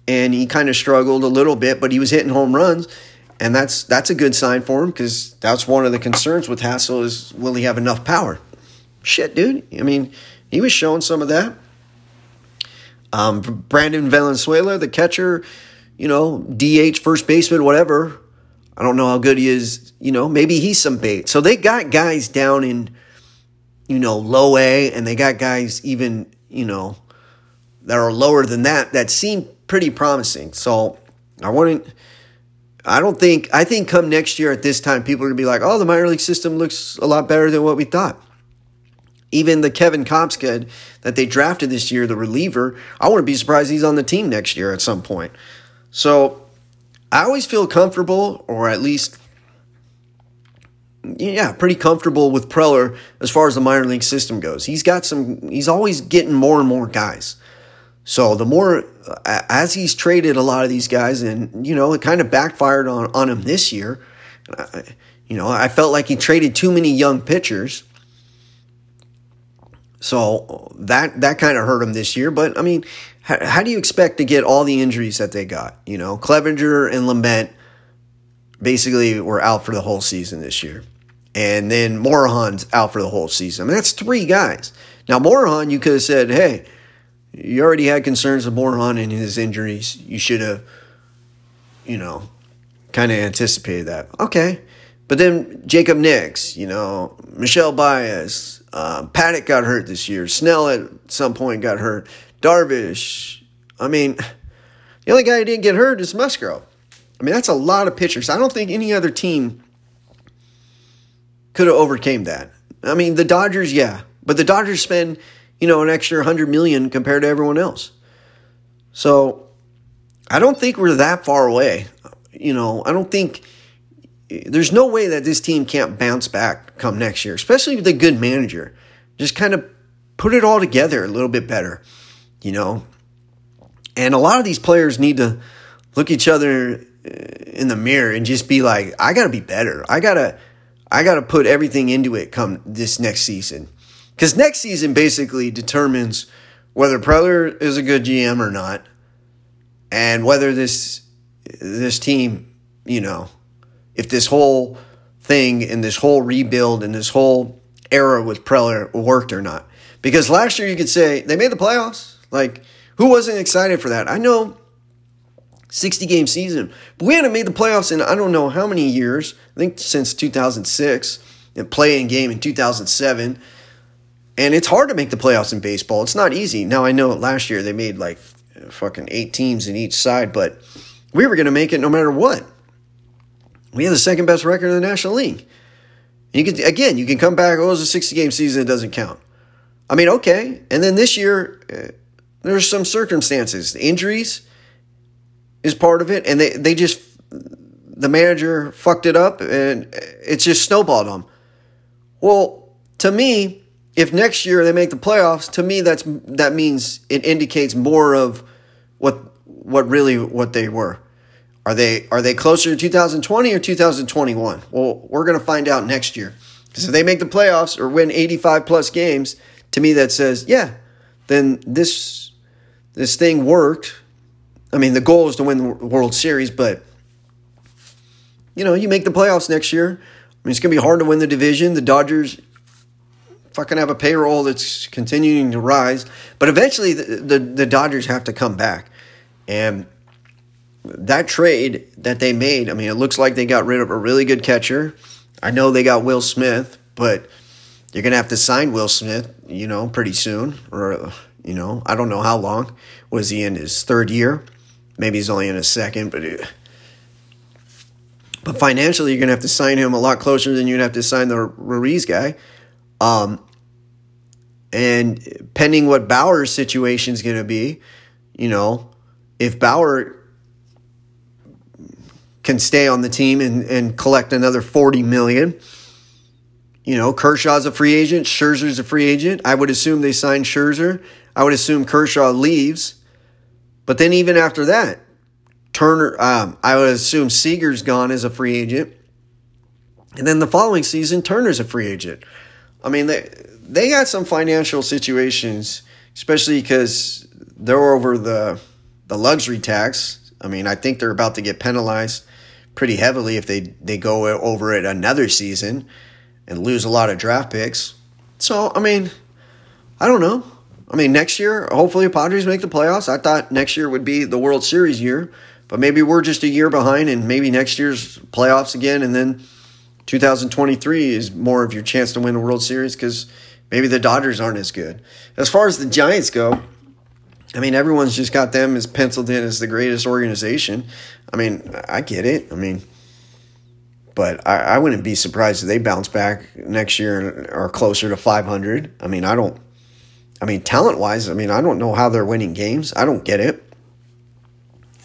[SPEAKER 1] and he kind of struggled a little bit but he was hitting home runs and that's that's a good sign for him because that's one of the concerns with Hassell is will he have enough power? Shit dude. I mean he was showing some of that. Um, brandon valenzuela the catcher you know dh first baseman whatever I don't know how good he is. You know, maybe he's some bait. So they got guys down in, you know, low A, and they got guys even, you know, that are lower than that that seem pretty promising. So I wouldn't. I don't think. I think come next year at this time, people are gonna be like, "Oh, the minor league system looks a lot better than what we thought." Even the Kevin Kopps kid that they drafted this year, the reliever, I wouldn't be surprised he's on the team next year at some point. So I always feel comfortable, or at least, yeah, pretty comfortable with Preller as far as the minor league system goes. He's got some, he's always getting more and more guys. So the more, as he's traded a lot of these guys, and, you know, it kind of backfired on, on him this year. You know, I felt like he traded too many young pitchers. So that that kind of hurt him this year. But I mean, how, how, do you expect to get all the injuries that they got? You know, Clevinger and Lamet basically were out for the whole season this year. And then Morejon's out for the whole season. I mean, that's three guys. Now, Morejon, you could have said, hey, you already had concerns of Morejon and his injuries. You should have, you know, kind of anticipated that. Okay. But then Jacob Nix, you know, Michel Baez, uh, Paddack got hurt this year. Snell at some point got hurt. Darvish. I mean, the only guy who didn't get hurt is Musgrove. I mean, that's a lot of pitchers. I don't think any other team could have overcame that. I mean, the Dodgers, yeah, but the Dodgers spend, you know, an extra 100 million compared to everyone else. So, I don't think we're that far away. You know, I don't think there's no way that this team can't bounce back come next year, especially with a good manager. Just kind of put it all together a little bit better you know? And a lot of these players need to look each other in the mirror and just be like, I got to be better. I got to I got to put everything into it come this next season. Cuz next season basically determines whether Preller is a good GM or not and whether this this team, you know, if this whole thing and this whole rebuild and this whole era with Preller worked or not. Because last year you could say they made the playoffs. Like, who wasn't excited for that? I know 60 game season, but we hadn't made the playoffs in I don't know how many years. I think since 2006 and playing game in 2007. And it's hard to make the playoffs in baseball. It's not easy. Now I know last year they made like fucking eight teams in each side, but we were going to make it no matter what. We have the second best record in the National League. You can again, you can come back. Oh, it was a 60 game season. It doesn't count. I mean, okay. And then this year, uh, there's some circumstances. Injuries is part of it, and they, they just the manager fucked it up, and it's just snowballed them. Well, to me, if next year they make the playoffs, to me that's that means it indicates more of what what really what they were. Are they are they closer to 2020 or 2021? Well, we're going to find out next year. Because if they make the playoffs or win 85 plus games, to me that says, yeah, then this this thing worked. I mean, the goal is to win the World Series, but you know, you make the playoffs next year. I mean, it's going to be hard to win the division. The Dodgers fucking have a payroll that's continuing to rise, but eventually the, the, the Dodgers have to come back. And that trade that they made, I mean, it looks like they got rid of a really good catcher. I know they got Will Smith, but you're going to have to sign Will Smith, you know, pretty soon. Or, you know, I don't know how long. Was he in his third year? Maybe he's only in his second, but. It, but financially, you're going to have to sign him a lot closer than you'd have to sign the Ruiz guy. Um, and pending what Bauer's situation is going to be, you know, if Bauer can stay on the team and, and collect another 40 million, you know, Kershaw's a free agent, Scherzer's a free agent. I would assume they signed Scherzer. I would assume Kershaw leaves. But then even after that, Turner, um, I would assume Seager's gone as a free agent. And then the following season, Turner's a free agent. I mean, they they got some financial situations, especially because they're over the the luxury tax. I mean, I think they're about to get penalized pretty heavily if they, they go over it another season and lose a lot of draft picks. So, I mean, I don't know. I mean, next year, hopefully, Padres make the playoffs. I thought next year would be the World Series year, but maybe we're just a year behind, and maybe next year's playoffs again, and then 2023 is more of your chance to win a World Series because maybe the Dodgers aren't as good. As far as the Giants go, I mean, everyone's just got them as penciled in as the greatest organization. I mean, I get it. I mean, but I, I wouldn't be surprised if they bounce back next year and are closer to 500. I mean, I don't, I mean, talent wise, I mean, I don't know how they're winning games. I don't get it.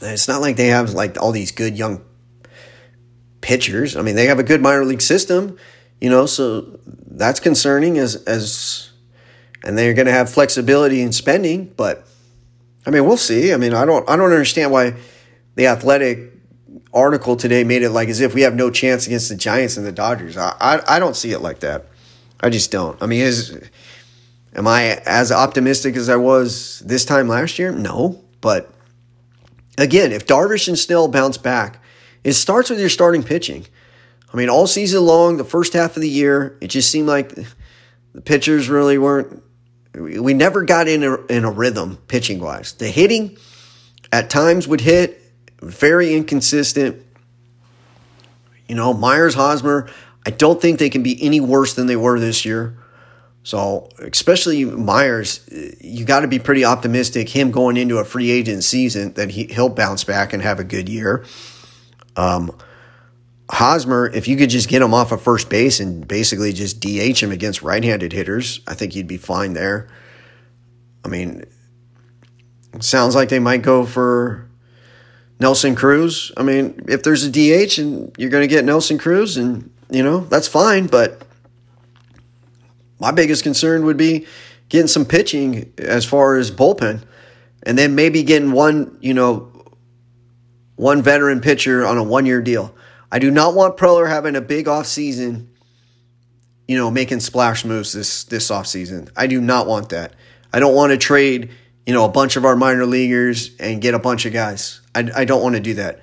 [SPEAKER 1] It's not like they have like all these good young pitchers. I mean, they have a good minor league system, you know, so that's concerning as, as, and they're going to have flexibility in spending, but I mean, we'll see. I mean, I don't I don't understand why the athletic article today made it like as if we have no chance against the Giants and the Dodgers. I I, I don't see it like that. I just don't. I mean, is am I as optimistic as I was this time last year? No, but again, if Darvish and Snell bounce back, it starts with your starting pitching. I mean, all season long, the first half of the year, it just seemed like the pitchers really weren't we never got in a, in a rhythm pitching wise. The hitting at times would hit, very inconsistent. You know, Myers, Hosmer, I don't think they can be any worse than they were this year. So, especially Myers, you got to be pretty optimistic. Him going into a free agent season that he he'll bounce back and have a good year. Um, Hosmer, if you could just get him off of first base and basically just DH him against right handed hitters, I think you'd be fine there. I mean, sounds like they might go for Nelson Cruz. I mean, if there's a DH and you're going to get Nelson Cruz, and, you know, that's fine. But my biggest concern would be getting some pitching as far as bullpen and then maybe getting one, you know, one veteran pitcher on a one year deal. I do not want Preller having a big off season, you know, making splash moves this this off season. I do not want that. I don't want to trade, you know, a bunch of our minor leaguers and get a bunch of guys. I, I don't want to do that.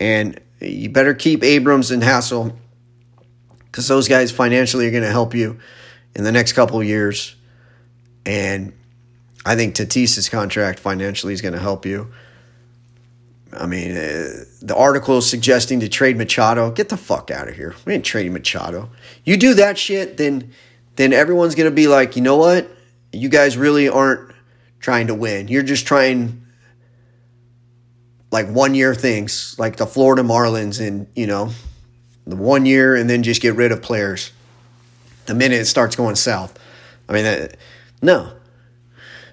[SPEAKER 1] And you better keep Abrams and Hassell because those guys financially are going to help you in the next couple of years. And I think Tatis's contract financially is going to help you. I mean, uh, the article is suggesting to trade Machado. Get the fuck out of here. We ain't trading Machado. You do that shit, then then everyone's gonna be like, you know what? You guys really aren't trying to win. You're just trying like one year things, like the Florida Marlins, and you know, the one year, and then just get rid of players the minute it starts going south. I mean, uh, no.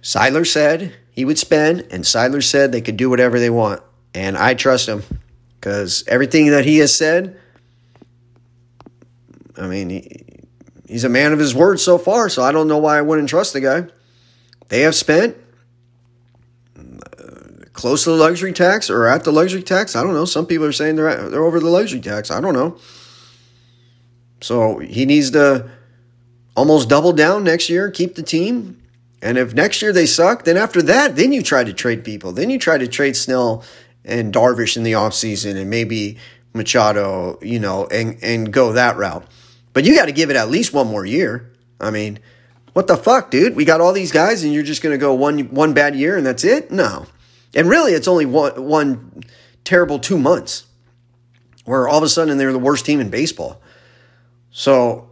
[SPEAKER 1] Seidler said he would spend, and Seidler said they could do whatever they want. And I trust him because everything that he has said, I mean, he, he's a man of his word so far, so I don't know why I wouldn't trust the guy. They have spent uh, close to the luxury tax or at the luxury tax. I don't know. Some people are saying they're at, they're over the luxury tax. I don't know. So he needs to almost double down next year, keep the team. And if next year they suck, then after that, then you try to trade people. Then you try to trade Snell and Darvish in the offseason and maybe Machado, you know, and, and go that route. But you got to give it at least one more year. I mean, what the fuck, dude? We got all these guys and you're just going to go one one bad year and that's it? No. And really, it's only one, one terrible two months where all of a sudden they're the worst team in baseball. So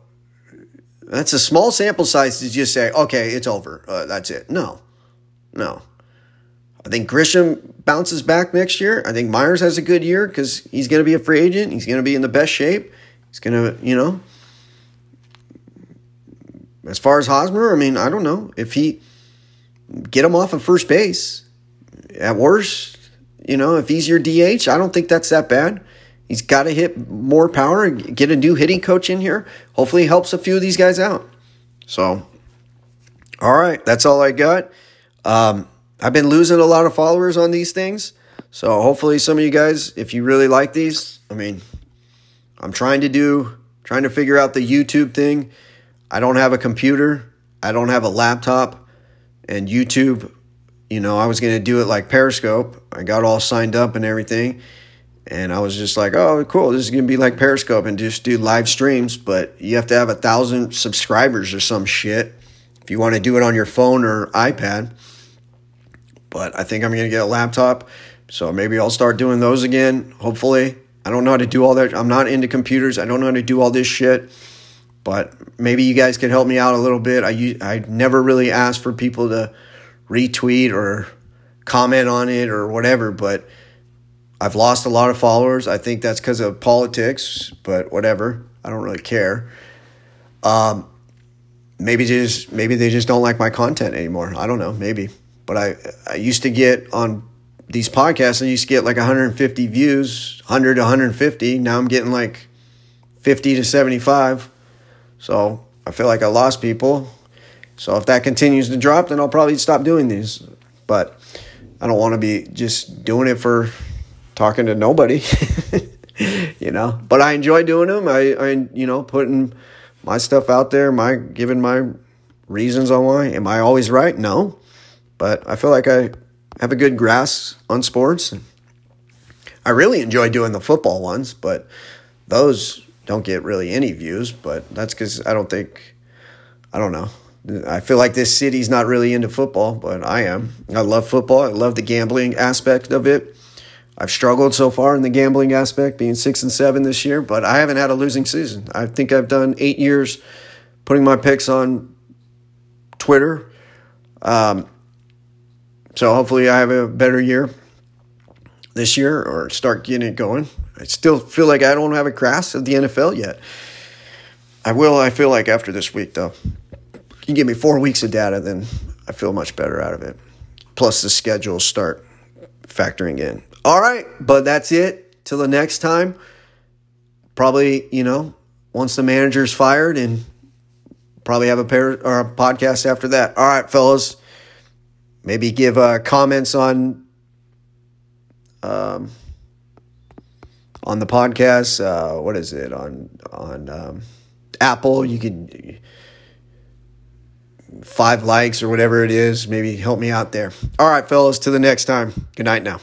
[SPEAKER 1] that's a small sample size to just say, okay, it's over. Uh, that's it. No, no. I think Grisham bounces back next year. I think Myers has a good year because he's going to be a free agent. He's going to be in the best shape. He's going to, you know. As far as Hosmer, I mean, I don't know if he get him off of first base. At worst, you know, if he's your DH, I don't think that's that bad. He's got to hit more power and get a new hitting coach in here. Hopefully, helps a few of these guys out. So, all right, that's all I got. Um, I've been losing a lot of followers on these things. So, hopefully, some of you guys, if you really like these, I mean, I'm trying to do, trying to figure out the YouTube thing. I don't have a computer, I don't have a laptop, and YouTube, you know, I was going to do it like Periscope. I got all signed up and everything and I was just like, oh, cool. This is going to be like Periscope and just do live streams, but you have to have a thousand subscribers or some shit if you want to do it on your phone or iPad. But I think I'm going to get a laptop. So maybe I'll start doing those again, hopefully. I don't know how to do all that. I'm not into computers. I don't know how to do all this shit. But maybe you guys can help me out a little bit. I, I never really asked for people to retweet or comment on it or whatever, but I've lost a lot of followers. I think that's because of politics, but whatever. I don't really care. Um, maybe just maybe they just don't like my content anymore. I don't know. Maybe, but I I used to get on these podcasts. I used to get like 150 views, 100 to 150. Now I'm getting like 50 to 75. So I feel like I lost people. So if that continues to drop, then I'll probably stop doing these. But I don't want to be just doing it for talking to nobody, you know. But I enjoy doing them. I, I, you know, putting my stuff out there, my giving my reasons on why. Am I always right? No, but I feel like I have a good grasp on sports. I really enjoy doing the football ones, but those don't get really any views. But that's because I don't think, I don't know. I feel like this city's not really into football, but I am. I love football. I love the gambling aspect of it. I've struggled so far in the gambling aspect, being six and seven this year, but I haven't had a losing season. I think I've done eight years putting my picks on Twitter. Um, so hopefully I have a better year this year or start getting it going. I still feel like I don't have a grasp of the NFL yet. I will, I feel like after this week, though. You give me four weeks of data, then I feel much better out of it. Plus, the schedules start factoring in. All right, but that's it. Till the next time. Probably, you know, once the manager's fired and probably have a pair or a podcast after that. All right, fellas. Maybe give uh, comments on um, on the podcast. Uh, what is it on on um, Apple? You can five likes or whatever it is. Maybe help me out there. All right, fellas. To the next time. Good night now.